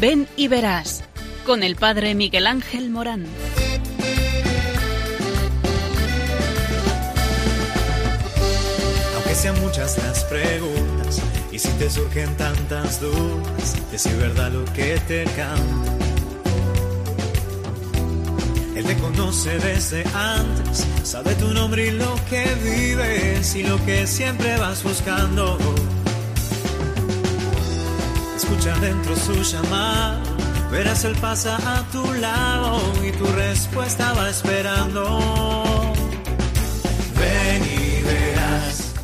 Ven y verás con el Padre Miguel Ángel Morán. Aunque sean muchas las preguntas y si te surgen tantas dudas, es si verdad lo que te canta. Él te conoce desde antes, sabe tu nombre y lo que vives y lo que siempre vas buscando. Escucha dentro su llamada, verás él pasa a tu lado y tu respuesta va esperando. Ven y verás.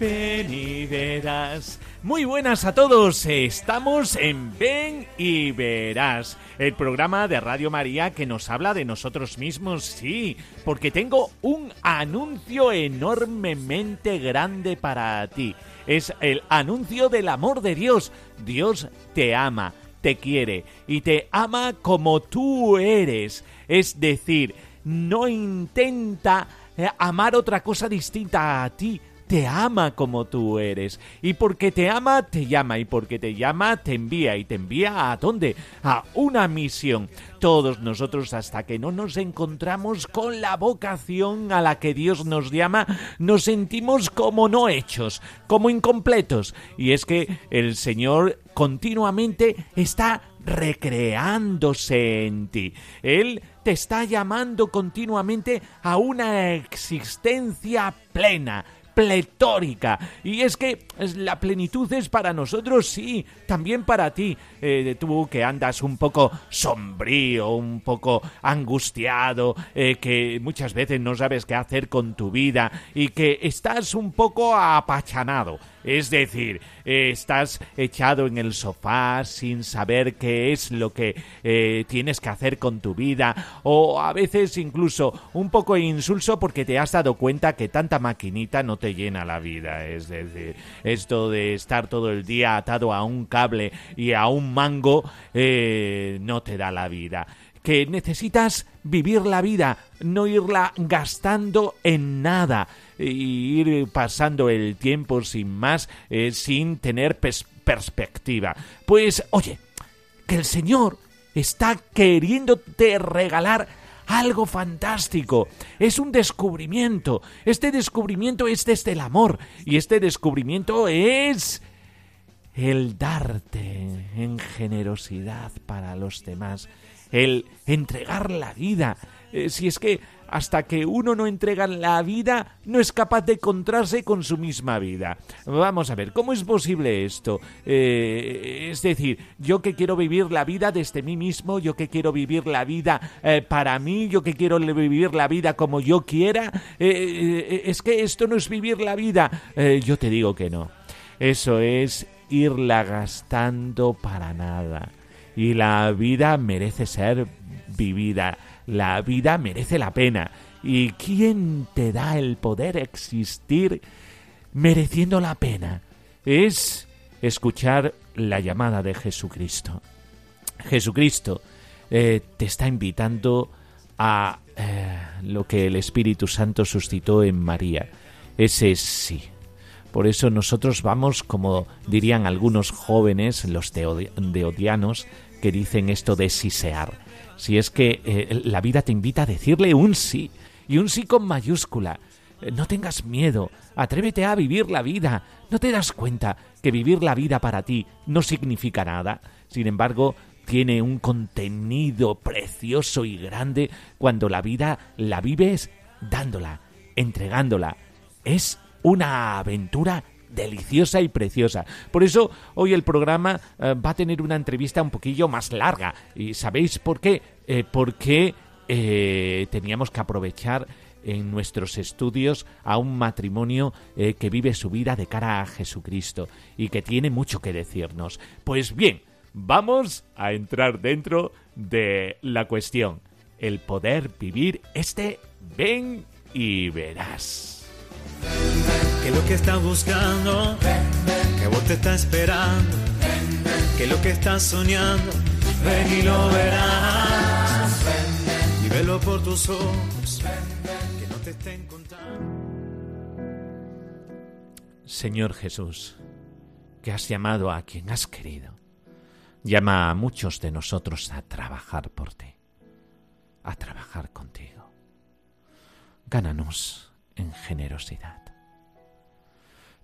Ven y verás. Muy buenas a todos, estamos en Ven y Verás, el programa de Radio María que nos habla de nosotros mismos, sí, porque tengo un anuncio enormemente grande para ti. Es el anuncio del amor de Dios. Dios te ama, te quiere y te ama como tú eres. Es decir, no intenta eh, amar otra cosa distinta a ti te ama como tú eres. Y porque te ama, te llama. Y porque te llama, te envía. ¿Y te envía a dónde? A una misión. Todos nosotros, hasta que no nos encontramos con la vocación a la que Dios nos llama, nos sentimos como no hechos, como incompletos. Y es que el Señor continuamente está recreándose en ti. Él te está llamando continuamente a una existencia plena, pletórica. Y es que la plenitud es para nosotros, sí, también para ti. Eh, tú que andas un poco sombrío, un poco angustiado, eh, que muchas veces no sabes qué hacer con tu vida y que estás un poco apachanado. Es decir, eh, estás echado en el sofá sin saber qué es lo que eh, tienes que hacer con tu vida o a veces incluso un poco insulso porque te has dado cuenta que tanta maquinita no te llena la vida. Es decir, esto de estar todo el día atado a un cable y a un mango eh, no te da la vida que necesitas vivir la vida, no irla gastando en nada y ir pasando el tiempo sin más, eh, sin tener perspectiva. Pues oye, que el Señor está queriéndote regalar algo fantástico. Es un descubrimiento. Este descubrimiento es desde el amor. Y este descubrimiento es el darte en generosidad para los demás el entregar la vida. Eh, si es que hasta que uno no entrega la vida, no es capaz de encontrarse con su misma vida. Vamos a ver, ¿cómo es posible esto? Eh, es decir, yo que quiero vivir la vida desde mí mismo, yo que quiero vivir la vida eh, para mí, yo que quiero vivir la vida como yo quiera, es que esto no es vivir la vida. yo te digo que no. Eso es irla gastando para nada y la vida merece ser vivida, la vida merece la pena. ¿Y quién te da el poder existir mereciendo la pena? Es escuchar la llamada de Jesucristo. Jesucristo eh, te está invitando a eh, lo que el Espíritu Santo suscitó en María. Ese sí. Por eso nosotros vamos, como dirían algunos jóvenes, los deodianos, que dicen esto de sisear. Si es que eh, la vida te invita a decirle un sí, y un sí con mayúscula. Eh, no tengas miedo, atrévete a vivir la vida. ¿No te das cuenta que vivir la vida para ti no significa nada? Sin embargo, tiene un contenido precioso y grande cuando la vida la vives dándola, entregándola. Es una aventura deliciosa y preciosa. Por eso hoy el programa eh, va a tener una entrevista un poquillo más larga. ¿Y sabéis por qué? Eh, porque eh, teníamos que aprovechar en nuestros estudios a un matrimonio que vive su vida de cara a Jesucristo y que tiene mucho que decirnos. Pues bien, vamos a entrar dentro de la cuestión. El poder vivir este ven y verás que lo que estás buscando, que vos te estás esperando, que lo que estás soñando, ven y lo verás. Y velo por tus ojos, que no te estén contando. Señor Jesús, que has llamado a quien has querido, llama a muchos de nosotros a trabajar por ti, a trabajar contigo. Gánanos en generosidad.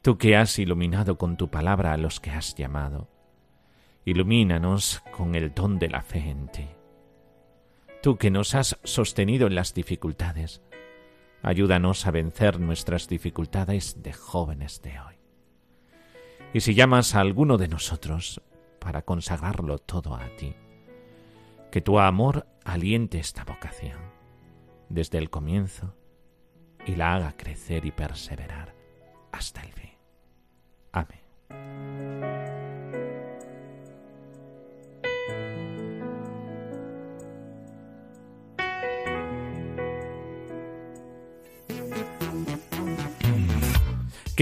Tú que has iluminado con tu palabra a los que has llamado, ilumínanos con el don de la fe en ti. Tú que nos has sostenido en las dificultades, ayúdanos a vencer nuestras dificultades de jóvenes de hoy. Y si llamas a alguno de nosotros para consagrarlo todo a ti, que tu amor aliente esta vocación desde el comienzo y la haga crecer y perseverar hasta el fin. Amén.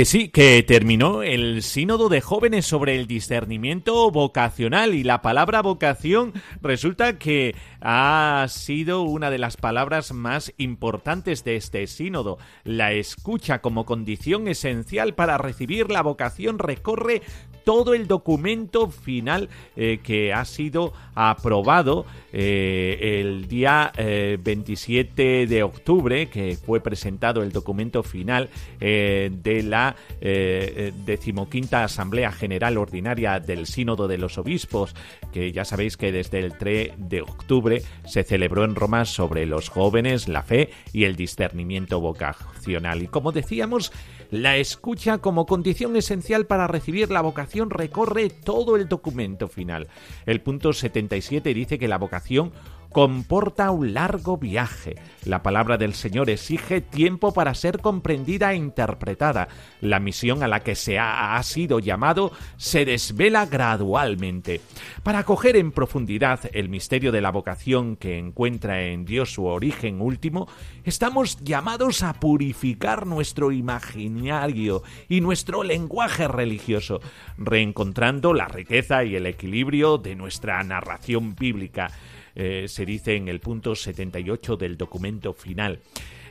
Que sí, que terminó el sínodo de jóvenes sobre el discernimiento vocacional y la palabra vocación resulta que ha sido una de las palabras más importantes de este sínodo. La escucha como condición esencial para recibir la vocación recorre todo el documento final eh, que ha sido aprobado eh, el día 27 eh, de octubre, que fue presentado el documento final de la decimoquinta Asamblea General Ordinaria del Sínodo de los Obispos, que ya sabéis que desde el 3 de octubre se celebró en Roma sobre los jóvenes, la fe y el discernimiento vocacional. Y como decíamos, la escucha como condición esencial para recibir la vocación recorre todo el documento final. El punto 77 dice que la vocación comporta un largo viaje. La palabra del Señor exige tiempo para ser comprendida e interpretada. La misión a la que se ha, sido llamado se desvela gradualmente. Para coger en profundidad el misterio de la vocación que encuentra en Dios su origen último, estamos llamados a purificar nuestro imaginario y nuestro lenguaje religioso, reencontrando la riqueza y el equilibrio de nuestra narración bíblica. Eh, se dice en el punto 78 del documento final.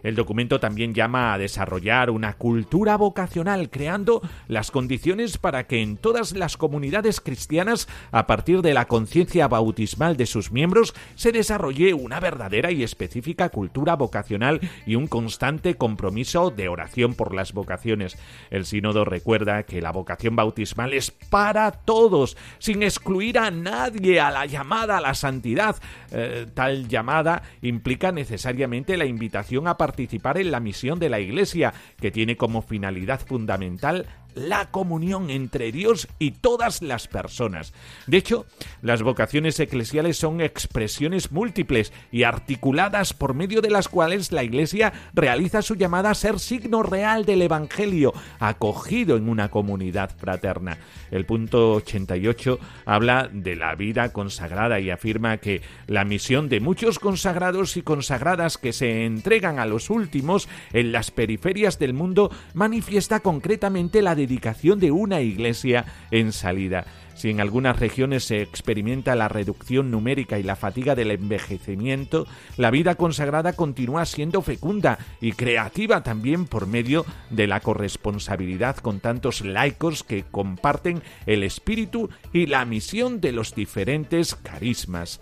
El documento también llama a desarrollar una cultura vocacional, creando las condiciones para que en todas las comunidades cristianas, a partir de la conciencia bautismal de sus miembros, se desarrolle una verdadera y específica cultura vocacional y un constante compromiso de oración por las vocaciones. El sínodo recuerda que la vocación bautismal es para todos, sin excluir a nadie a la llamada a la santidad. Eh, tal llamada implica necesariamente la invitación a participar en la misión de la Iglesia, que tiene como finalidad fundamental la comunión entre Dios y todas las personas. De hecho, las vocaciones eclesiales son expresiones múltiples y articuladas por medio de las cuales la Iglesia realiza su llamada a ser signo real del Evangelio, acogido en una comunidad fraterna. El punto 88 habla de la vida consagrada y afirma que la misión de muchos consagrados y consagradas que se entregan a los últimos en las periferias del mundo manifiesta concretamente la dedicación de una iglesia en salida. Si en algunas regiones se experimenta la reducción numérica y la fatiga del envejecimiento, la vida consagrada continúa siendo fecunda y creativa también por medio de la corresponsabilidad con tantos laicos que comparten el espíritu y la misión de los diferentes carismas.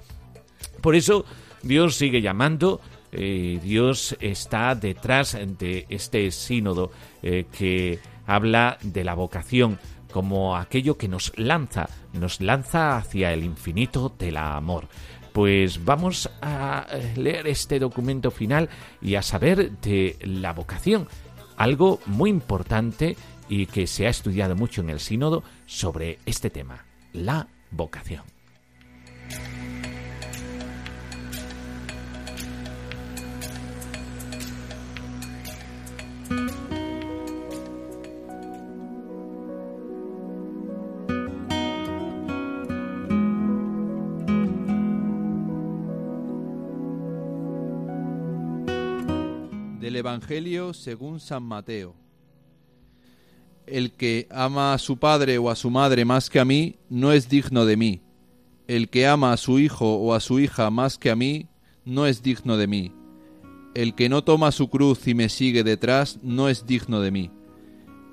Por eso, Dios sigue llamando eh, Dios está detrás de este sínodo eh, que habla de la vocación como aquello que nos lanza, nos lanza hacia el infinito del amor. Pues vamos a eh, leer este documento final y a saber de la vocación, algo muy importante y que se ha estudiado mucho en el sínodo sobre este tema, la vocación. Evangelio según San Mateo. El que ama a su padre o a su madre más que a mí, no es digno de mí. El que ama a su hijo o a su hija más que a mí, no es digno de mí. El que no toma su cruz y me sigue detrás, no es digno de mí.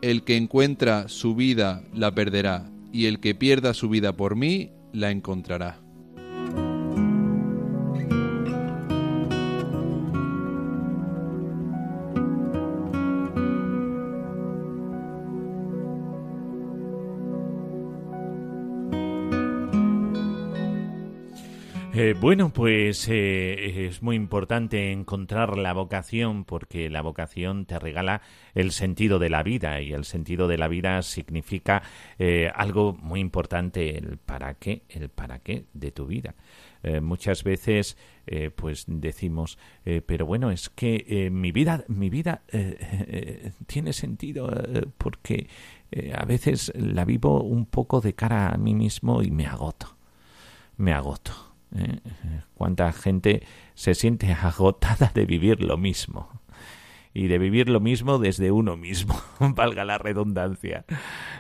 El que encuentra su vida la perderá, y el que pierda su vida por mí la encontrará. Eh, bueno, pues eh, es muy importante encontrar la vocación porque la vocación te regala el sentido de la vida y el sentido de la vida significa eh, algo muy importante, el para qué, el para qué de tu vida. muchas veces pues decimos, pero bueno, es que mi vida, mi vida tiene sentido porque a veces la vivo un poco de cara a mí mismo y me agoto, me agoto ¿eh? Cuánta gente se siente agotada de vivir lo mismo. Y de vivir lo mismo desde uno mismo, valga la redundancia.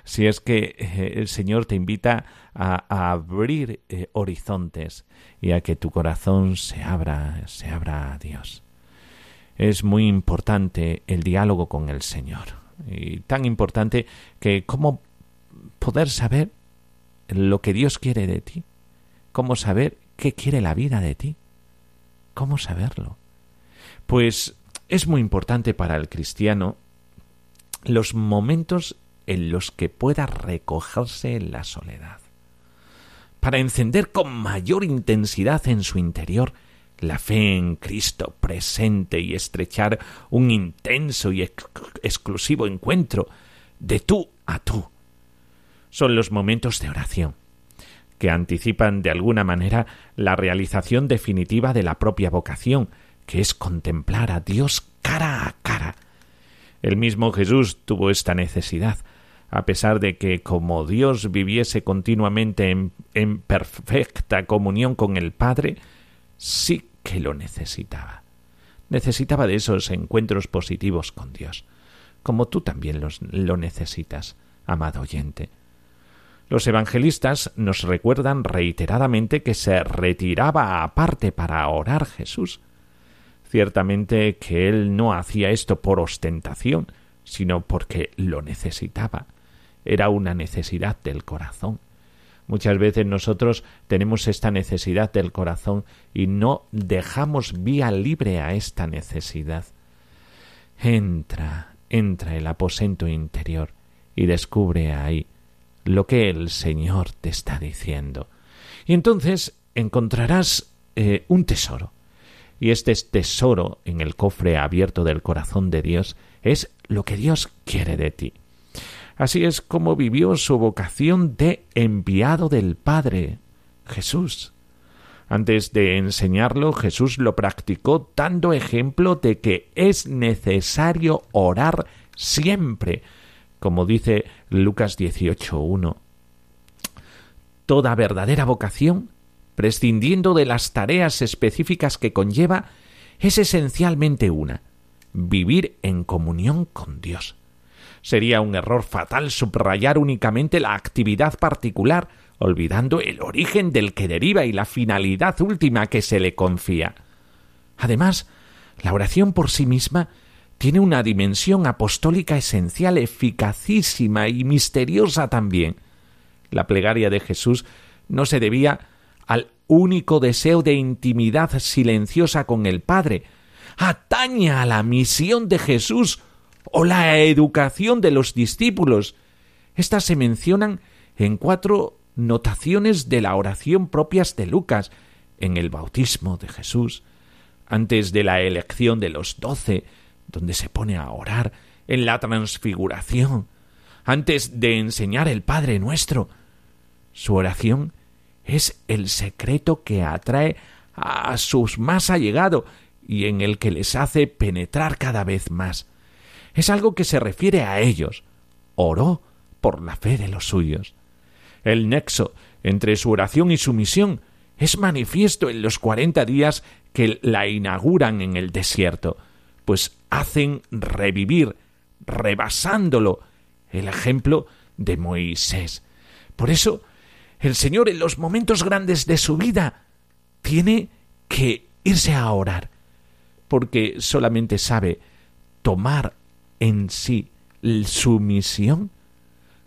Si es que eh, el Señor te invita a, abrir eh, horizontes y a que tu corazón se abra, se abra a Dios. Es muy importante el diálogo con el Señor. Y tan importante que cómo poder saber lo que Dios quiere de ti, cómo saber ¿Qué quiere la vida de ti? ¿Cómo saberlo? Pues es muy importante para el cristiano los momentos en los que pueda recogerse en la soledad, para encender con mayor intensidad en su interior la fe en Cristo presente y estrechar un intenso y exclusivo encuentro de tú a tú. Son los momentos de oración, que anticipan de alguna manera la realización definitiva de la propia vocación, que es contemplar a Dios cara a cara. El mismo Jesús tuvo esta necesidad, a pesar de que como Dios viviese continuamente en, perfecta comunión con el Padre, sí que lo necesitaba. Necesitaba de esos encuentros positivos con Dios, como tú también los, lo necesitas, amado oyente. Los evangelistas nos recuerdan reiteradamente que se retiraba aparte para orar Jesús. Ciertamente que él no hacía esto por ostentación, sino porque lo necesitaba. Era una necesidad del corazón. Muchas veces nosotros tenemos esta necesidad del corazón y no dejamos vía libre a esta necesidad. Entra, entra el aposento interior y descubre ahí lo que el Señor te está diciendo. Y entonces encontrarás eh, un tesoro. Y este tesoro en el cofre abierto del corazón de Dios es lo que Dios quiere de ti. Así es como vivió su vocación de enviado del Padre, Jesús. Antes de enseñarlo, Jesús lo practicó dando ejemplo de que es necesario orar siempre, como dice Lucas 18.1. Toda verdadera vocación, prescindiendo de las tareas específicas que conlleva, es esencialmente una, vivir en comunión con Dios. Sería un error fatal subrayar únicamente la actividad particular, olvidando el origen del que deriva y la finalidad última que se le confía. Además, la oración por sí misma tiene una dimensión apostólica esencial, eficacísima y misteriosa también. La plegaria de Jesús no se debía al único deseo de intimidad silenciosa con el Padre, atañe a la misión de Jesús o la educación de los discípulos. Estas se mencionan en cuatro notaciones de la oración propias de Lucas, en el bautismo de Jesús, antes de la elección de los doce, donde se pone a orar en la transfiguración, antes de enseñar el Padre nuestro. Su oración es el secreto que atrae a sus más allegados y en el que les hace penetrar cada vez más. Es algo que se refiere a ellos. Oró por la fe de los suyos. El nexo entre su oración y su misión es manifiesto en los cuarenta días que la inauguran en el desierto pues hacen revivir, rebasándolo, el ejemplo de Moisés. Por eso, el Señor en los momentos grandes de su vida tiene que irse a orar, porque solamente sabe tomar en sí su misión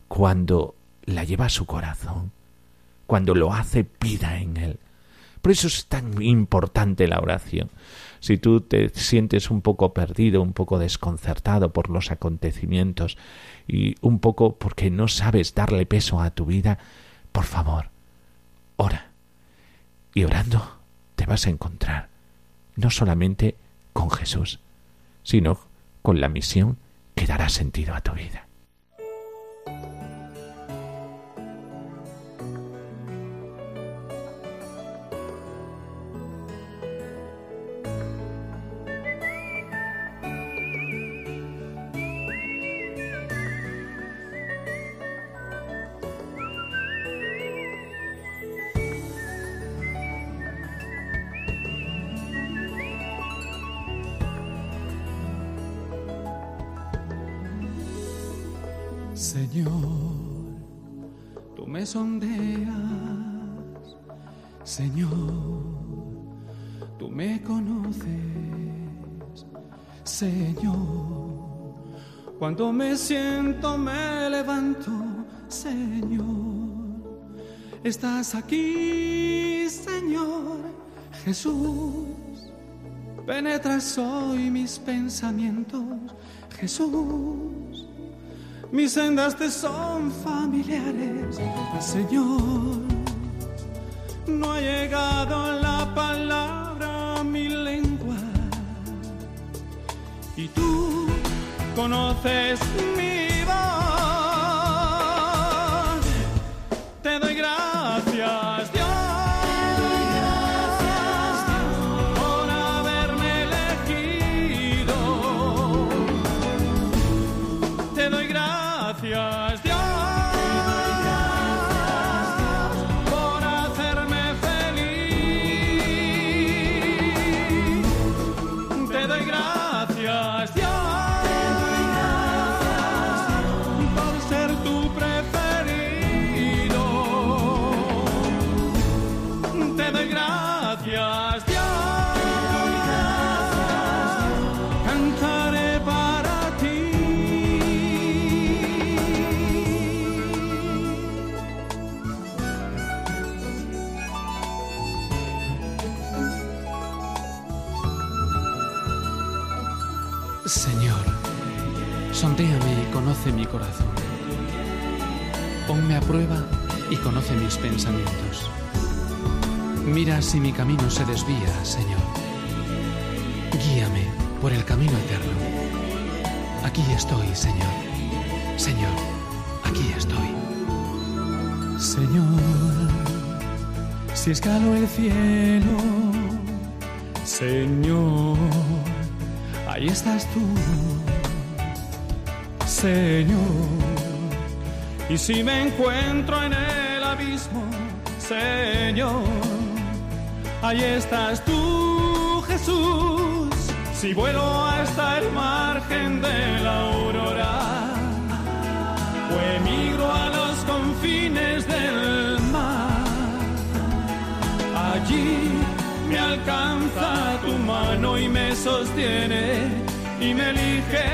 cuando la lleva a su corazón, cuando lo hace vida en él. Por eso es tan importante la oración. Si tú te sientes un poco perdido, un poco desconcertado por los acontecimientos y un poco porque no sabes darle peso a tu vida, por favor, ora. Y orando te vas a encontrar no solamente con Jesús, sino con la misión que dará sentido a tu vida. Cuando me siento me levanto, Señor, estás aquí, Señor, Jesús, penetras hoy mis pensamientos, Jesús. Mis sendas te son familiares, Señor. No ha llegado la palabra a mi lengua. Y tú conoces mi sondéame y conoce mi corazón. Ponme a prueba y conoce mis pensamientos. Mira si mi camino se desvía, Señor. Guíame por el camino eterno. Aquí estoy, Señor. Señor, aquí estoy. Señor, si escalo el cielo, Señor, ahí estás tú, Señor. Y si me encuentro en el abismo, Señor, ahí estás tú, Jesús. Si vuelo hasta el margen de la aurora, o emigro a los confines del mar. Allí me alcanza tu mano y me sostiene y me eliges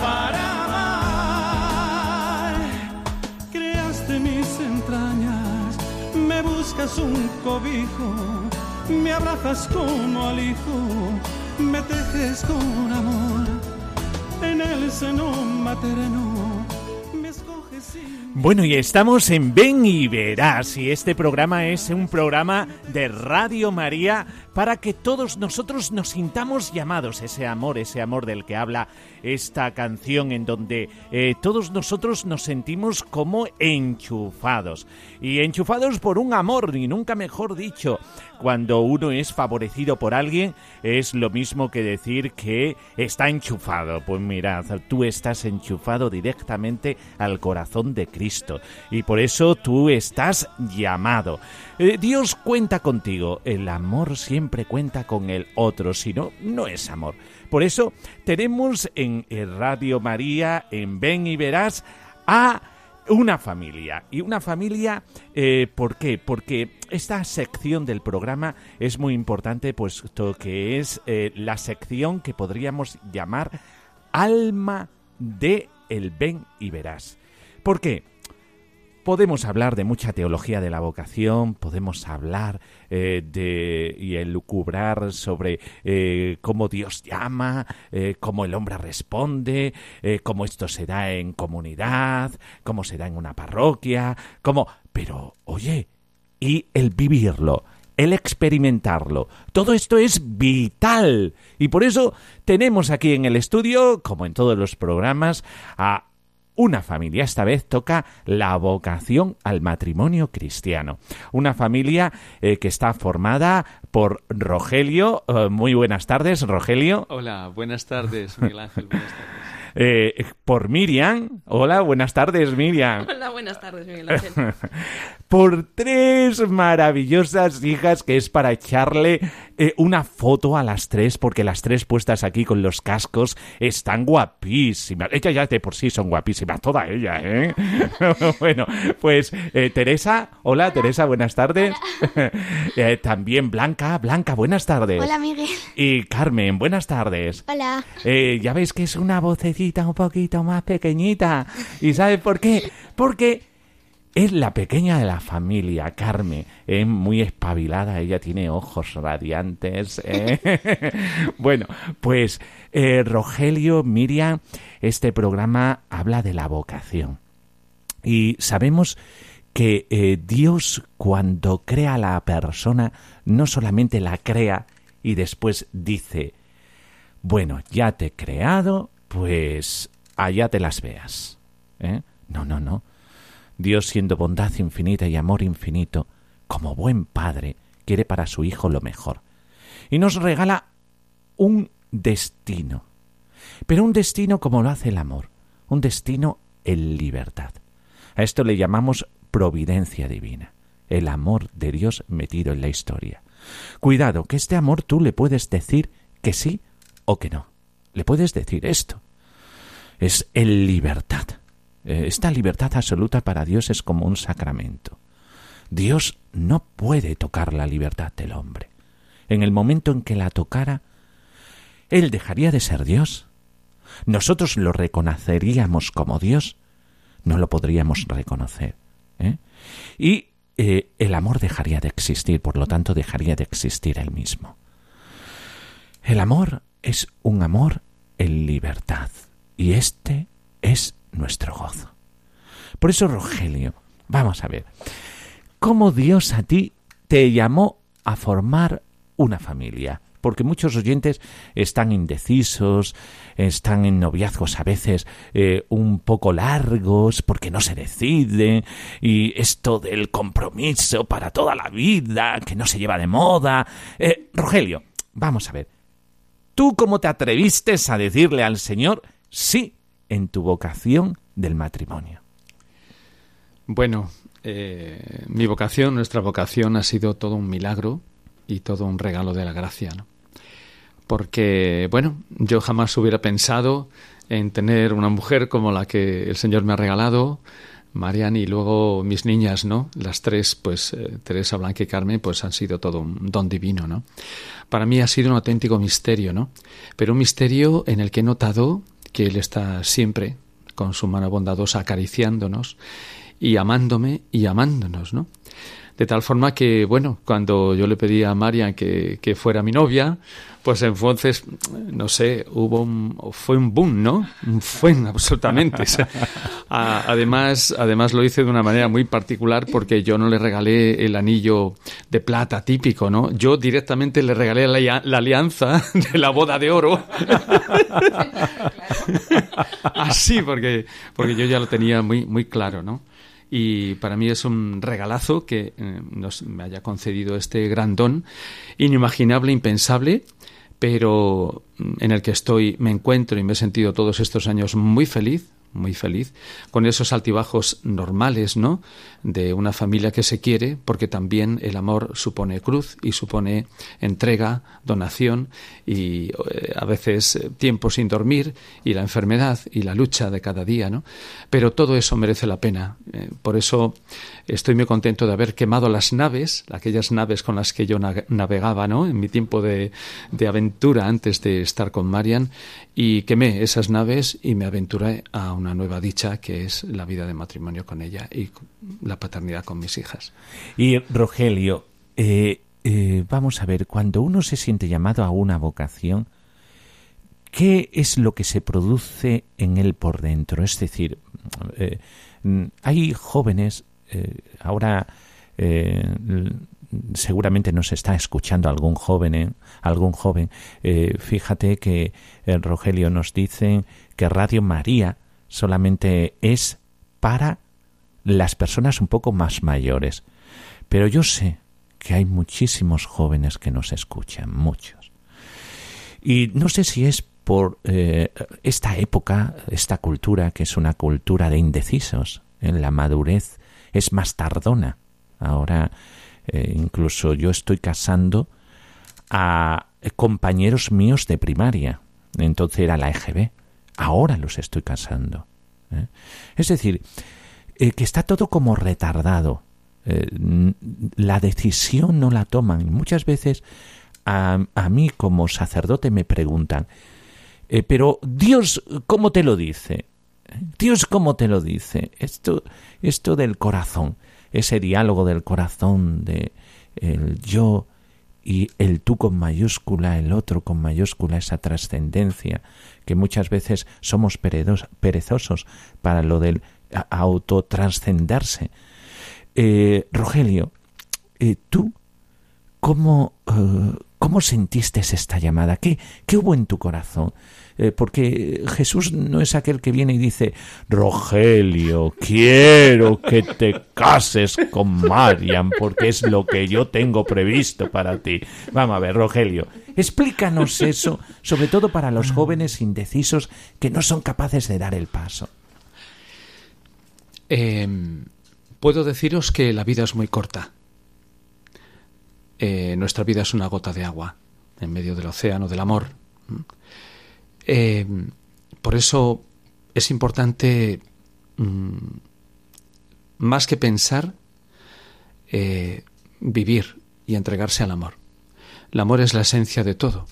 para amar. Creaste mis entrañas, me buscas un cobijo, me abrazas como al hijo, me tejes con amor en el seno materno. Me escoges Bueno, y estamos en Ven y Verás, y este programa es un programa de Radio María para que todos nosotros nos sintamos llamados, ese amor, ese amor del que habla esta canción, en donde eh, todos nosotros nos sentimos como enchufados, y enchufados por un amor, y nunca mejor dicho, cuando uno es favorecido por alguien, es lo mismo que decir que está enchufado. Pues mirad, tú estás enchufado directamente al corazón de Cristo y por eso tú estás llamado. Eh, Dios cuenta contigo, el amor siempre cuenta con el otro, si no, no es amor. Por eso tenemos en eh, Radio María, en Ven y Verás, a una familia. Y una familia, eh, ¿por qué? Porque esta sección del programa es muy importante, puesto que es eh, la sección que podríamos llamar alma de el ven y verás. ¿Por qué? Podemos hablar de mucha teología de la vocación, podemos hablar eh, de y elucubrar sobre eh, cómo Dios llama, eh, cómo el hombre responde, cómo esto se da en comunidad, cómo se da en una parroquia, cómo... Pero, oye, y el vivirlo, el experimentarlo. Todo esto es vital. Y por eso tenemos aquí en el estudio, como en todos los programas, a una familia. Esta vez toca la vocación al matrimonio cristiano. Una familia eh, que está formada por Rogelio. Eh, muy buenas tardes, Rogelio. Hola, buenas tardes, Miguel Ángel. Buenas tardes. Eh, por Miriam. Hola, buenas tardes, Miriam. Hola, buenas tardes, Miguel Ángel. por tres maravillosas hijas que es para echarle eh, una foto a las tres, porque las tres puestas aquí con los cascos están guapísimas. Ellas ya de por sí son guapísimas, toda ella, ¿eh? bueno, pues eh, Teresa, hola Teresa, buenas tardes. también Blanca, Blanca, buenas tardes. Hola Miguel. Y Carmen, buenas tardes. Hola. ya veis que es una vocecita un poquito más pequeñita. ¿Y sabes por qué? Porque es la pequeña de la familia, Carmen. Es muy espabilada, ella tiene ojos radiantes. ¿eh? bueno, pues eh, Rogelio, Miriam, este programa habla de la vocación. Y sabemos que eh, Dios cuando crea a la persona no solamente la crea y después dice, bueno, ya te he creado, pues allá te las veas. No, no, no. Dios, siendo bondad infinita y amor infinito, como buen padre, quiere para su hijo lo mejor. Y nos regala un destino. Pero un destino como lo hace el amor, un destino en libertad. A esto le llamamos providencia divina, el amor de Dios metido en la historia. Cuidado, que este amor tú le puedes decir que sí o que no. Le puedes decir esto. Es en libertad. Eh, esta libertad absoluta para Dios es como un sacramento. Dios no puede tocar la libertad del hombre. En el momento en que la tocara, Él dejaría de ser Dios. Nosotros lo reconoceríamos como Dios, no lo podríamos reconocer. ¿eh? Y eh, el amor dejaría de existir, por lo tanto dejaría de existir Él mismo. El amor es un amor en libertad, y este es nuestro gozo. Por eso, Rogelio, vamos a ver, ¿cómo Dios a ti te llamó a formar una familia? Porque muchos oyentes están indecisos, están en noviazgos a veces eh, un poco largos porque no se deciden y esto del compromiso para toda la vida que no se lleva de moda. Eh, Rogelio, vamos a ver, ¿tú cómo te atreviste a decirle al Señor sí en tu vocación del matrimonio? Bueno, eh, mi vocación, nuestra vocación ha sido todo un milagro y todo un regalo de la gracia, ¿no? Porque, bueno, yo jamás hubiera pensado en tener una mujer como la que el Señor me ha regalado, Marian, y luego mis niñas, ¿no? Las tres, pues eh, Teresa, Blanca y Carmen, pues han sido todo un don divino, ¿no? Para mí ha sido un auténtico misterio, ¿no? Pero un misterio en el que he notado que Él está siempre con su mano bondadosa acariciándonos y amándome y amándonos, ¿no? De tal forma que, bueno, cuando yo le pedí a Marian que, que fuera mi novia, pues entonces, no sé, hubo un, fue un boom, ¿no? Fue absolutamente. además, además lo hice de una manera muy particular porque yo no le regalé el anillo de plata típico, ¿no? Yo directamente le regalé la, la alianza de la boda de oro. Así, porque, porque yo ya lo tenía muy, muy claro, ¿no? Y para mí es un regalazo que eh, nos, me haya concedido este gran don inimaginable, impensable, pero en el que estoy, me encuentro y me he sentido todos estos años muy feliz, muy feliz, con esos altibajos normales, ¿no? De una familia que se quiere, porque también el amor supone cruz y supone entrega, donación y eh, a veces eh, tiempo sin dormir y la enfermedad y la lucha de cada día, ¿no? Pero todo eso merece la pena. Eh, por eso estoy muy contento de haber quemado las naves, aquellas naves con las que yo navegaba, ¿no? En mi tiempo de, de aventura antes de estar con Marian y quemé esas naves y me aventuré a una nueva dicha que es la vida de matrimonio con ella y la paternidad con mis hijas. Y Rogelio, eh, eh, vamos a ver, cuando uno se siente llamado a una vocación, ¿qué es lo que se produce en él por dentro? Es decir, eh, hay jóvenes, ahora seguramente nos está escuchando algún joven, algún joven. fíjate que Rogelio nos dice que Radio María solamente es para las personas un poco más mayores. Pero yo sé que hay muchísimos jóvenes que nos escuchan, muchos. Y no sé si es por eh, esta época, esta cultura, que es una cultura de indecisos. En la madurez es más tardona. Ahora, eh, incluso yo estoy casando a compañeros míos de primaria. Entonces era la EGB. Ahora los estoy casando. ¿eh? Es decir, eh, que está todo como retardado. Eh, la decisión no la toman. Muchas veces a, mí como sacerdote me preguntan, eh, pero Dios, ¿cómo te lo dice? Dios, ¿cómo te lo dice? Esto, esto del corazón, ese diálogo del corazón de el yo y el tú con mayúscula, el otro con mayúscula, esa trascendencia, que muchas veces somos perezosos para lo del autotranscenderse. Eh, Rogelio, eh, ¿tú cómo, eh, cómo sentiste esta llamada? ¿Qué, ¿Qué hubo en tu corazón? Eh, porque Jesús no es aquel que viene y dice, Rogelio, quiero que te cases con Marian porque es lo que yo tengo previsto para ti. Vamos a ver, Rogelio, explícanos eso, sobre todo para los jóvenes indecisos que no son capaces de dar el paso. Em, puedo deciros que la vida es muy corta. Eh, nuestra vida es una gota de agua en medio del océano del amor. Em, por eso es importante, mm, más que pensar, eh, vivir y entregarse al amor. El amor es la esencia de todo.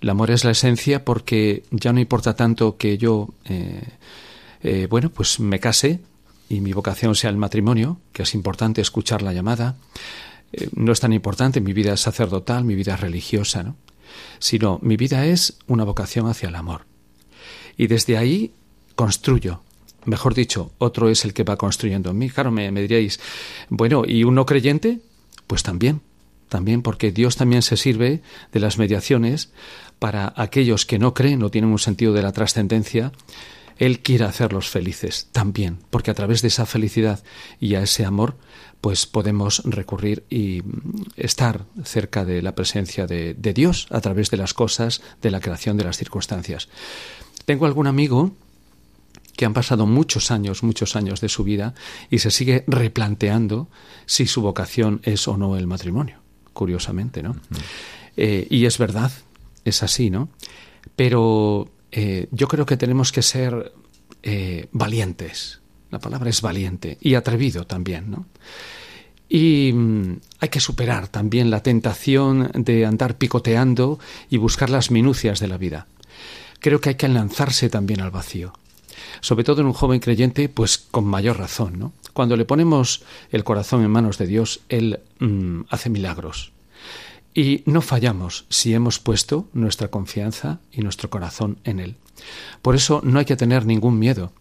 El amor es la esencia porque ya no importa tanto que yo, eh, bueno, pues me case, y mi vocación sea el matrimonio, que es importante escuchar la llamada, eh, no es tan importante mi vida sacerdotal, mi vida religiosa, ¿no? sino mi vida es una vocación hacia el amor. Y desde ahí construyo. Mejor dicho, otro es el que va construyendo en mí. Claro, me, me diríais, bueno, ¿y un no creyente? Pues también, también porque Dios también se sirve de las mediaciones para aquellos que no creen, no tienen un sentido de la trascendencia, él quiere hacerlos felices también, porque a través de esa felicidad y a ese amor, pues podemos recurrir y estar cerca de la presencia de, Dios a través de las cosas, de la creación de las circunstancias. Tengo algún amigo que han pasado muchos años, muchos años de su vida y se sigue replanteando si su vocación es o no el matrimonio, curiosamente, ¿no? Eh, y es verdad, es así, ¿no? Pero eh, yo creo que tenemos que ser eh, valientes. La palabra es valiente y atrevido también, ¿no? Y mm, hay que superar también la tentación de andar picoteando y buscar las minucias de la vida. Creo que hay que lanzarse también al vacío. Sobre todo en un joven creyente, pues con mayor razón, ¿no? Cuando le ponemos el corazón en manos de Dios, Él mm, hace milagros. Y no fallamos si hemos puesto nuestra confianza y nuestro corazón en Él. Por eso no hay que tener ningún miedo.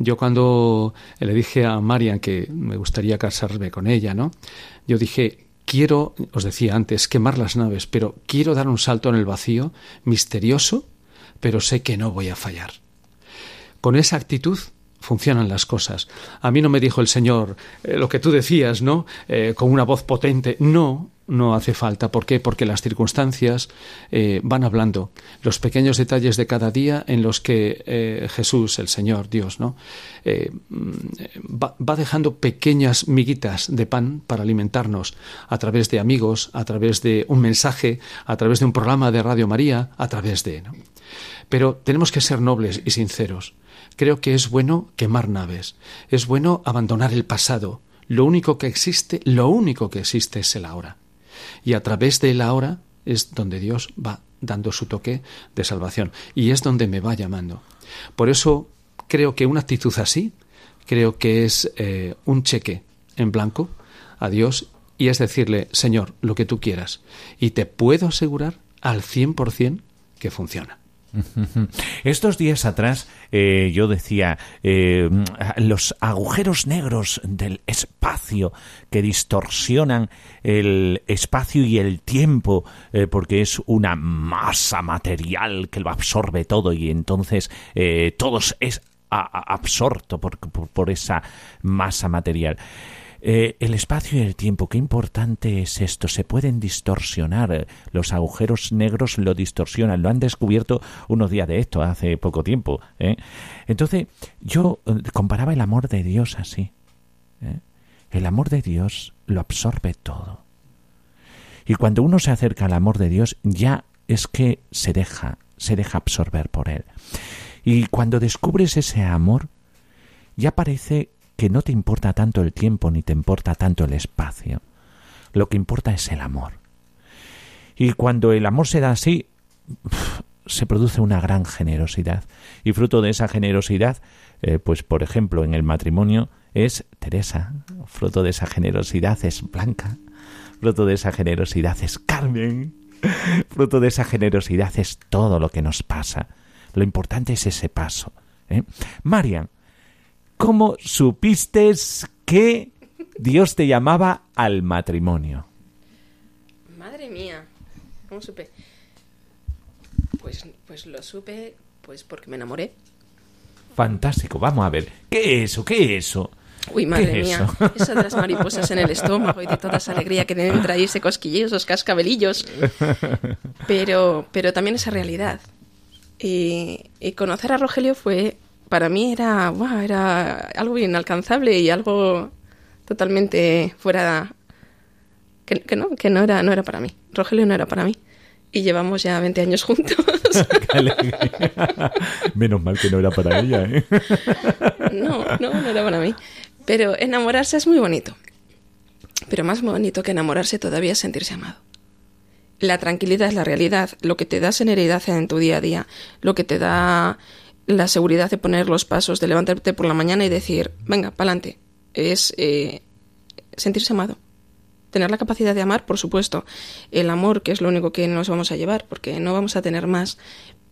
Yo cuando le dije a Marian que me gustaría casarme con ella, ¿no? Yo dije, quiero, os decía antes, quemar las naves, pero quiero dar un salto en el vacío, misterioso, pero sé que no voy a fallar. Con esa actitud funcionan las cosas. A mí no me dijo el Señor eh, lo que tú decías, ¿no? Eh, con una voz potente. No, no hace falta. ¿Por qué? Porque las circunstancias eh, van hablando. Los pequeños detalles de cada día en los que Jesús, el Señor, Dios, ¿no? Mm, va, va, dejando pequeñas miguitas de pan para alimentarnos a través de amigos, a través de un mensaje, a través de un programa de Radio María, a través de... ¿no? Pero tenemos que ser nobles y sinceros. Creo que es bueno quemar naves, es bueno abandonar el pasado. Lo único que existe, lo único que existe es el ahora. Y a través del ahora es donde Dios va dando su toque de salvación y es donde me va llamando. Por eso creo que una actitud así, creo que es eh, un cheque en blanco a Dios y es decirle, Señor, lo que tú quieras. Y te puedo asegurar al 100% que funciona. Estos días atrás eh, yo decía eh, los agujeros negros del espacio que distorsionan el espacio y el tiempo eh, porque es una masa material que lo absorbe todo y entonces eh, todo es absorto por, por esa masa material. Eh, el espacio y el tiempo, qué importante es esto. Se pueden distorsionar. Los agujeros negros lo distorsionan. Lo han descubierto unos días de esto, hace poco tiempo. ¿eh? Entonces, yo eh, comparaba el amor de Dios así. ¿eh? El amor de Dios lo absorbe todo. Y cuando uno se acerca al amor de Dios, ya es que se deja, se deja absorber por él. Y cuando descubres ese amor, ya parece que no te importa tanto el tiempo ni te importa tanto el espacio. Lo que importa es el amor. Y cuando el amor se da así, se produce una gran generosidad. Y fruto de esa generosidad, eh, pues por ejemplo en el matrimonio es Teresa, fruto de esa generosidad es Blanca, fruto de esa generosidad es Carmen, fruto de esa generosidad es todo lo que nos pasa. Lo importante es ese paso. ¿eh? Marian, ¿Cómo supiste que Dios te llamaba al matrimonio? Madre mía, ¿cómo supe? Pues, pues lo supe pues porque me enamoré. Fantástico, vamos a ver. ¿Qué es eso? ¿Qué es eso? Uy, madre mía, eso? eso? de las mariposas en el estómago y de toda esa alegría que deben traer ese cosquillillos, esos cascabelillos. Pero, pero también esa realidad. Y, y conocer a Rogelio fue para mí era, wow, era algo inalcanzable y algo totalmente fuera que, que, no, que no era, no era para mí. Rogelio no era para mí. Y llevamos ya 20 años juntos. Menos mal que no era para ella, ¿eh? no, no, no era para mí. Pero enamorarse es muy bonito. Pero más bonito que enamorarse todavía es sentirse amado. La tranquilidad es la realidad, lo que te da serenidad en tu día a día, lo que te da la seguridad de poner los pasos, de levantarte por la mañana y decir, venga, pa'lante. Es eh, sentirse amado. Tener la capacidad de amar, por supuesto. El amor, que es lo único que nos vamos a llevar, porque no vamos a tener más.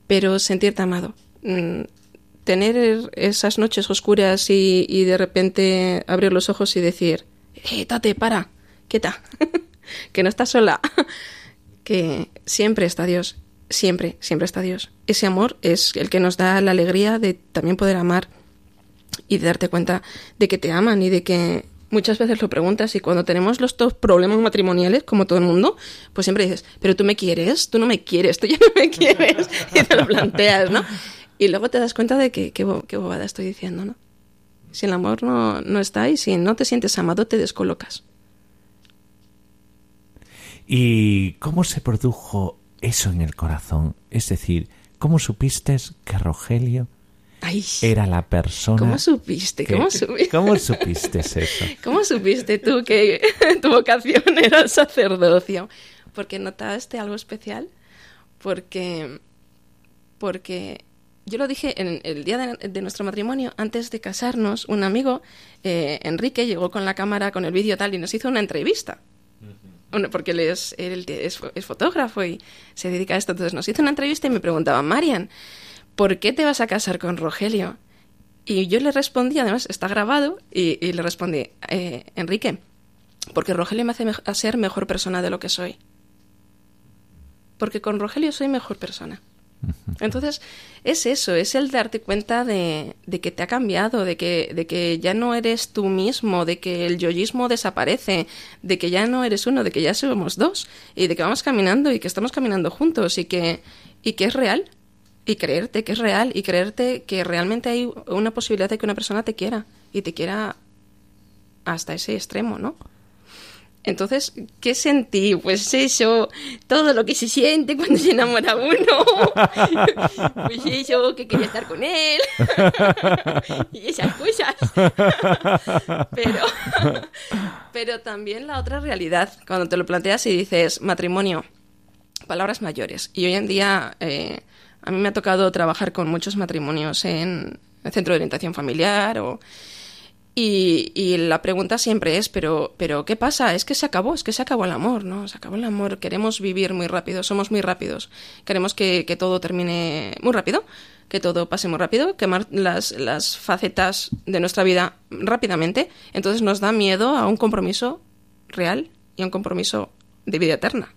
Pero sentirte amado. Mm, tener esas noches oscuras y, y, de repente abrir los ojos y decir, eh, tate, para, quieta, que no estás sola. que siempre está Dios siempre, siempre está Dios. Ese amor es el que nos da la alegría de también poder amar y de darte cuenta de que te aman y de que muchas veces lo preguntas y cuando tenemos los dos problemas matrimoniales, como todo el mundo, pues siempre dices, pero tú me quieres, tú no me quieres, tú ya no me quieres, y te lo planteas, ¿no? Y luego te das cuenta de que qué, bobada estoy diciendo, ¿no? Si el amor no, no está y si no te sientes amado, te descolocas. ¿Y cómo se produjo eso en el corazón. Es decir, ¿cómo supiste que Rogelio Ay, era la persona? ¿Cómo supiste? Que, ¿Cómo, supiste? ¿Cómo supiste eso? ¿Cómo supiste tú que tu vocación era el sacerdocio? Porque notaste algo especial, porque porque yo lo dije en el día de, de nuestro matrimonio, antes de casarnos, un amigo, eh, Enrique, llegó con la cámara, con el vídeo tal, y nos hizo una entrevista porque él es, él es, es, fotógrafo y se dedica a esto. Entonces nos hizo una entrevista y me preguntaba, Marian, ¿por qué te vas a casar con Rogelio? Y yo le respondí, además está grabado, y, y le respondí, eh, Enrique, porque Rogelio me hace ser mejor persona de lo que soy. Porque con Rogelio soy mejor persona. Entonces, es eso, es el darte cuenta de, de, que te ha cambiado, de que, de que ya no eres tú mismo, de que el yoyismo desaparece, de que ya no eres uno, de que ya somos dos, y de que vamos caminando y que estamos caminando juntos y que, y que es real. Y creerte que es real y creerte que realmente hay una posibilidad de que una persona te quiera y te quiera hasta ese extremo, ¿no? Entonces, ¿qué sentí? Pues eso, todo lo que se siente cuando se enamora uno. Pues eso, que quería estar con él. y esas cosas. pero, pero también la otra realidad, cuando te lo planteas y dices matrimonio, palabras mayores. Y hoy en día eh, a mí me ha tocado trabajar con muchos matrimonios en el centro de orientación familiar o y, la pregunta siempre es, pero, pero ¿qué pasa? Es que se acabó, es que se acabó el amor, ¿no? Se acabó el amor, queremos vivir muy rápido, somos muy rápidos, queremos que, todo termine muy rápido, que todo pase muy rápido, quemar las, las facetas de nuestra vida rápidamente, entonces nos da miedo a un compromiso real y a un compromiso de vida eterna.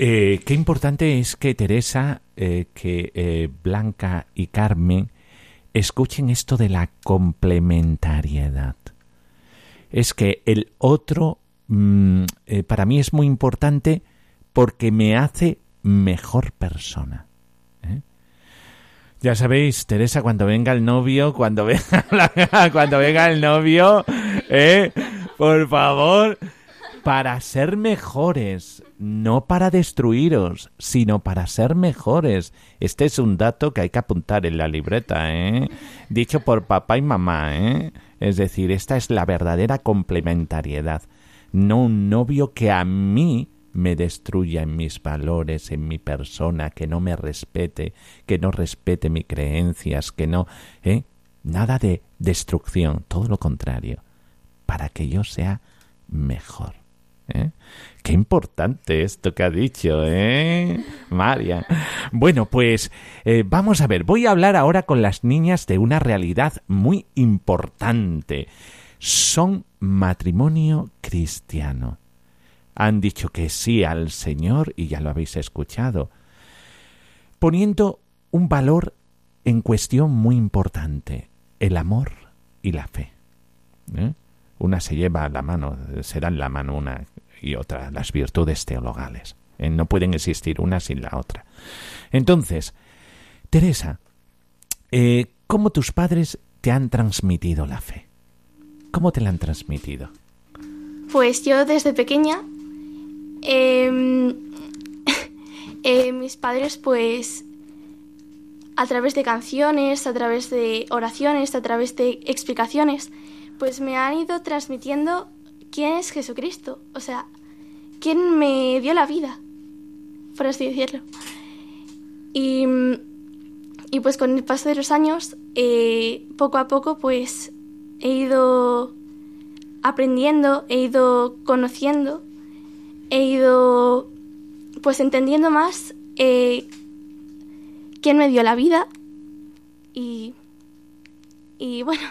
Eh, qué importante es que Teresa, eh, que eh, Blanca y Carmen escuchen esto de la complementariedad. Es que el otro mm, eh, para mí es muy importante porque me hace mejor persona. ¿eh? Ya sabéis, Teresa, cuando venga el novio, cuando venga, cuando venga el novio, ¿eh? por favor, para ser mejores, no para destruiros, sino para ser mejores. Este es un dato que hay que apuntar en la libreta, ¿eh? Dicho por papá y mamá, ¿eh? Es decir, esta es la verdadera complementariedad. No un novio que a mí me destruya en mis valores, en mi persona, que no me respete, que no respete mis creencias, que no, ¿eh? Nada de destrucción, todo lo contrario, para que yo sea mejor. ¿eh? Qué importante esto que ha dicho, ¿eh? María. Bueno, pues eh, vamos a ver, voy a hablar ahora con las niñas de una realidad muy importante. Son matrimonio cristiano. Han dicho que sí al Señor y ya lo habéis escuchado, poniendo un valor en cuestión muy importante, el amor y la fe. ¿eh? Una se lleva la mano, será en la mano una y otra, las virtudes teologales. Eh, no pueden existir una sin la otra. Entonces, Teresa, eh, ¿cómo tus padres te han transmitido la fe? ¿Cómo te la han transmitido? Pues yo desde pequeña, em, eh, mis padres pues a través de canciones, a través de oraciones, a través de explicaciones, pues me han ido transmitiendo quién es Jesucristo, o sea, quién me dio la vida, por así decirlo. Y, y pues con el paso de los años, eh, poco a poco, pues he ido aprendiendo, he ido conociendo, he ido pues entendiendo más eh, quién me dio la vida. Y, y bueno,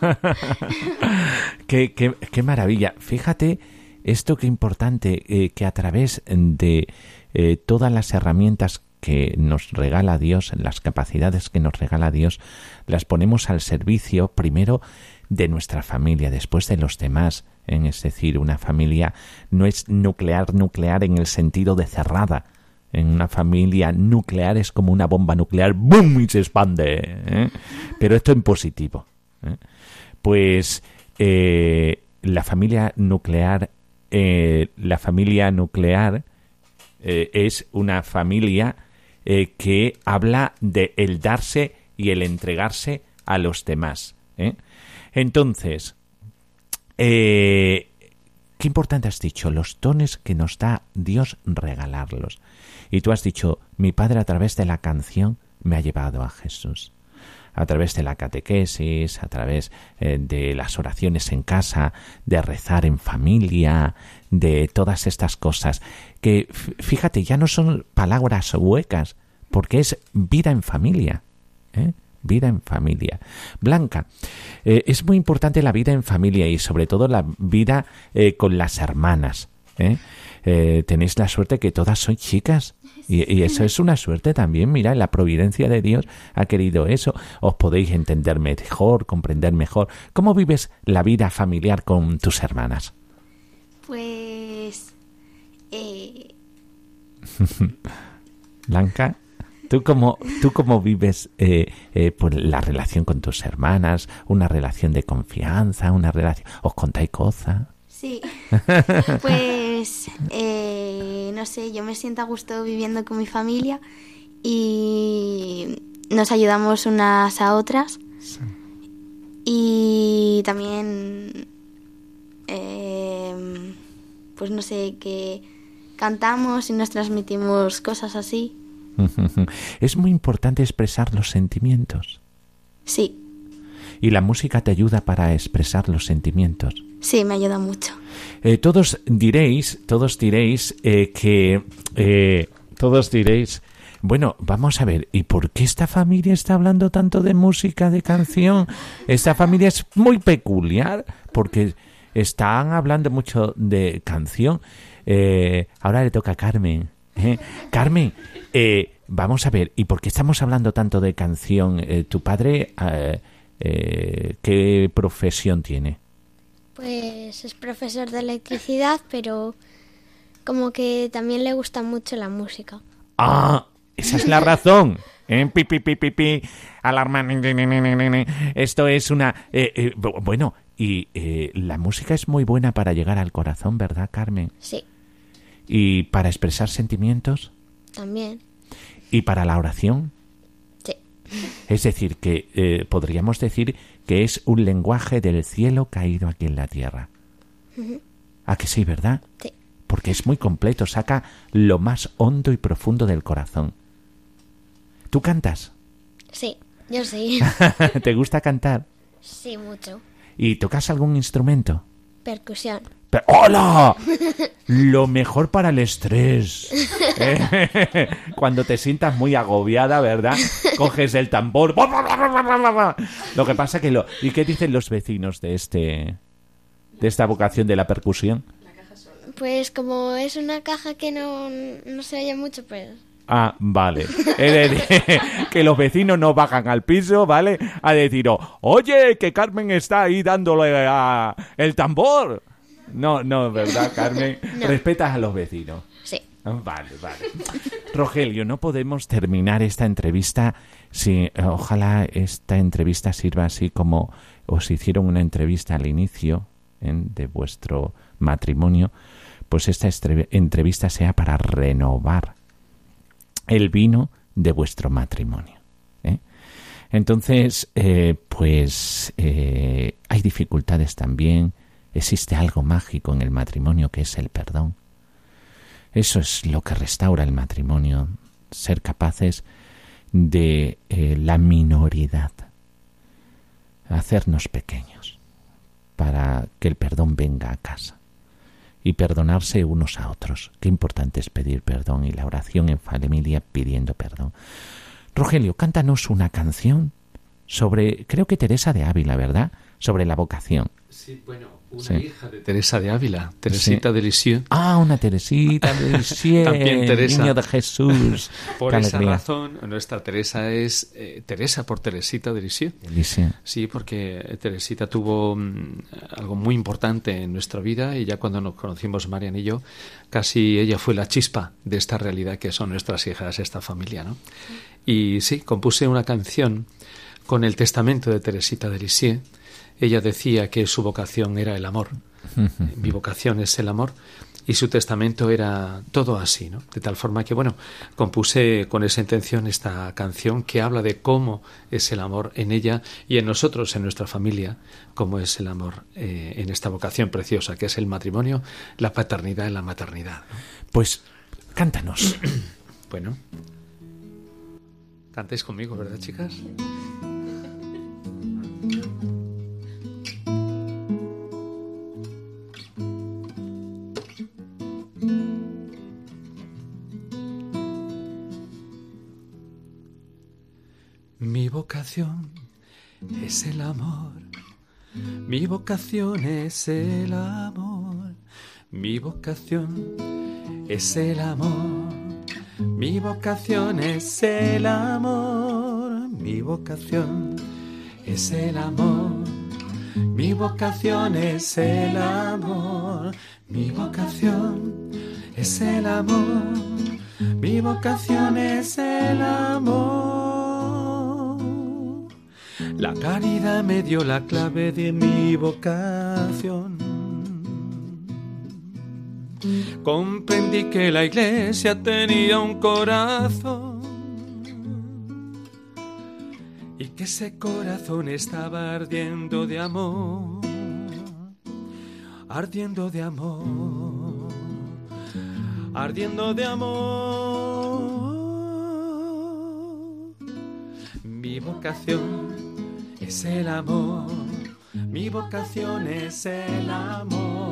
qué, maravilla. Fíjate esto qué importante, eh, que a través de eh, todas las herramientas que nos regala Dios, las capacidades que nos regala Dios, las ponemos al servicio primero de nuestra familia, después de los demás. Es decir, una familia no es nuclear, nuclear en el sentido de cerrada. En una familia nuclear es como una bomba nuclear, ¡boom! y se expande. ¿eh? Pero esto en positivo. ¿Eh? Pues eh, la familia nuclear, eh, la familia nuclear es una familia que habla de el darse y el entregarse a los demás. Entonces, qué importante has dicho, los dones que nos da Dios regalarlos. Y tú has dicho, mi padre a través de la canción me ha llevado a Jesús a través de la catequesis, a través eh, de las oraciones en casa, de rezar en familia, de todas estas cosas, que fíjate, ya no son palabras huecas, porque es vida en familia. ¿eh? Vida en familia. Blanca, eh, es muy importante la vida en familia y sobre todo la vida con las hermanas. eh, tenéis la suerte que todas sois chicas. Y, y eso es una suerte también, mira, la providencia de Dios ha querido eso. Os podéis entender mejor, comprender mejor. ¿Cómo vives la vida familiar con tus hermanas? Pues... Eh, Blanca, ¿tú cómo, tú cómo vives eh, eh, pues, la relación con tus hermanas? ¿Una relación de confianza? ¿Una relación... ¿Os contáis cosas? Sí. pues... eh, no sé, yo me siento a gusto viviendo con mi familia y nos ayudamos unas a otras. Y también... eh, pues no sé, que cantamos y nos transmitimos cosas así. Es muy importante expresar los sentimientos. Sí, Y la música te ayuda para expresar los sentimientos. Sí, me ayuda mucho. Eh, todos diréis, todos diréis eh, que... eh, todos diréis... Bueno, vamos a ver, ¿y por qué esta familia está hablando tanto de música, de canción? Esta familia es muy peculiar porque están hablando mucho de canción. Ahora le toca a Carmen. Carmen, vamos a ver, ¿y por qué estamos hablando tanto de canción? ¿Tu padre qué profesión tiene? Pues es profesor de electricidad, pero como que también le gusta mucho la música. Ah, esa es la razón. Eh, pi, pi, pi, pi, pi, alarma. Esto es una... eh, eh, bu- bueno, y eh, la música es muy buena para llegar al corazón, ¿verdad, Carmen? Sí, Y para expresar sentimientos también. y para la oración. Es decir, que eh, podríamos decir que es un lenguaje del cielo caído aquí en la tierra. ¿A que sí, verdad? sí. Porque es muy completo, saca lo más hondo y profundo del corazón. ¿Tú cantas? Sí, yo sí. ¿Te gusta cantar? Sí, mucho. ¿Y tocas algún instrumento? Percusión. Pero- ¡Hola! Lo mejor para el estrés. ¿Eh? Cuando te sientas muy agobiada, ¿verdad? Coges el tambor. Lo que pasa que lo... ¿Y qué dicen los vecinos de este... de esta vocación de la percusión? Pues como es una caja que no, no se oye mucho, pues Ah, vale. Es decir, que los vecinos no bajan al piso, ¿vale? A decir, oh, oye, que Carmen está ahí dándole a el tambor. No, no, ¿verdad, Carmen? Respetas a los vecinos. sí. Ah, Vale, vale. Rogelio, no podemos terminar esta entrevista si eh, ojalá esta entrevista sirva así como os hicieron una entrevista al inicio de vuestro matrimonio, pues esta entrevista sea para renovar el vino de vuestro matrimonio. ¿eh? Entonces, eh, pues hay dificultades también. Existe algo mágico en el matrimonio que es el perdón. Eso es lo que restaura el matrimonio, ser capaces de eh, la minoridad, hacernos pequeños, para que el perdón venga a casa y perdonarse unos a otros. Qué importante es pedir perdón y la oración en familia pidiendo perdón. Rogelio, cántanos una canción sobre, creo que Teresa de Ávila, ¿verdad? Sobre la vocación. Sí, bueno, una Sí. hija de Teresa de Ávila, Teresita de Lisieux. Ah, una Teresita de Lisieux, También Teresa. niño de Jesús. Por Qué esa alegría. razón, nuestra Teresa es eh, Teresa por Teresita de Lisieux. Lisieux. Sí, porque Teresita tuvo mm, algo muy importante en nuestra vida y ya cuando nos conocimos Marian y yo, casi ella fue la chispa de esta realidad que son nuestras hijas, esta familia, ¿no? Y sí, compuse una canción con el testamento de Teresita de Lisieux. Ella decía que su vocación era el amor. Mi vocación es el amor. Y su testamento era todo así, ¿no? De tal forma que, bueno, compuse con esa intención esta canción que habla de cómo es el amor en ella y en nosotros, en nuestra familia, cómo es el amor eh, en esta vocación preciosa que es el matrimonio, la paternidad y la maternidad. ¿no? Pues cántanos. Bueno, cantéis conmigo, ¿verdad, chicas? Vocación es el amor. Mi vocación es el amor. Mi vocación es el amor. Mi vocación es el amor. Mi vocación es el amor. Mi vocación es el amor. Mi vocación es el amor. Mi vocación es el amor. La caridad me dio la clave de mi vocación. Comprendí que la iglesia tenía un corazón y que ese corazón estaba ardiendo de amor, ardiendo de amor, ardiendo de amor. Mi vocación es el amor, mi vocación es el amor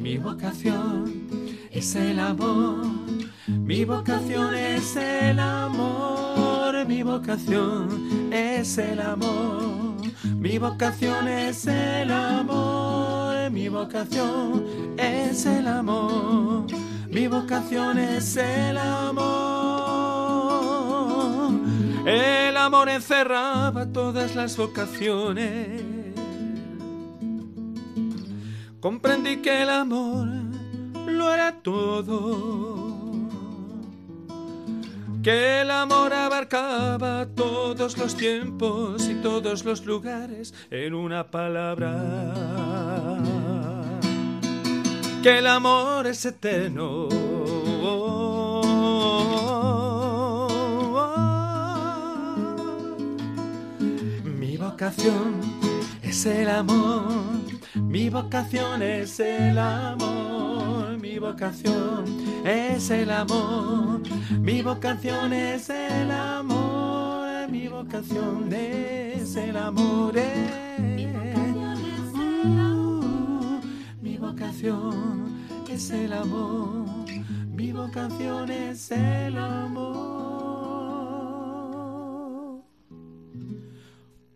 mi vocación es el amor, mi vocación es el amor, mi vocación es el amor, mi vocación es el amor, mi vocación es el amor, mi vocación es el amor. El amor encerraba todas las vocaciones comprendí que el amor lo era todo. Que el amor abarcaba todos los tiempos y todos los lugares en una palabra. Que el amor es eterno. Vocación es el amor. Mi vocación es el amor, mi vocación es el amor, mi vocación es el amor, mi vocación es el amor. mi vocación es el amor, mi vocación es el amor.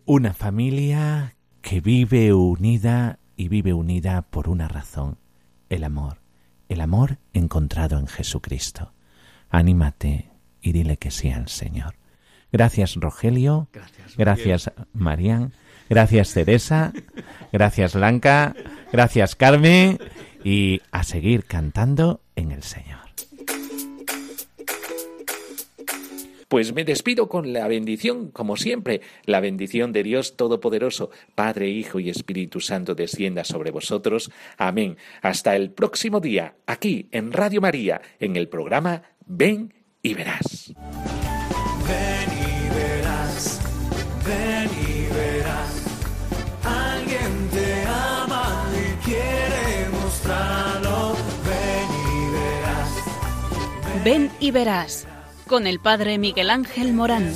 Una familia que vive unida y vive unida por una razón, el amor, el amor encontrado en Jesucristo. Anímate y dile que sí al Señor. Gracias Rogelio, gracias, gracias Marian, gracias Teresa, gracias Blanca, gracias Carmen. Y a seguir cantando en el Señor. Pues me despido con la bendición, como siempre, la bendición de Dios Todopoderoso, Padre, Hijo y Espíritu Santo descienda sobre vosotros. Amén. Hasta el próximo día, aquí en Radio María, en el programa Ven y verás. Ven y verás, ven y verás. Alguien te ama y quiere mostrarlo. Ven y verás. Ven y verás con el padre Miguel Ángel Morán.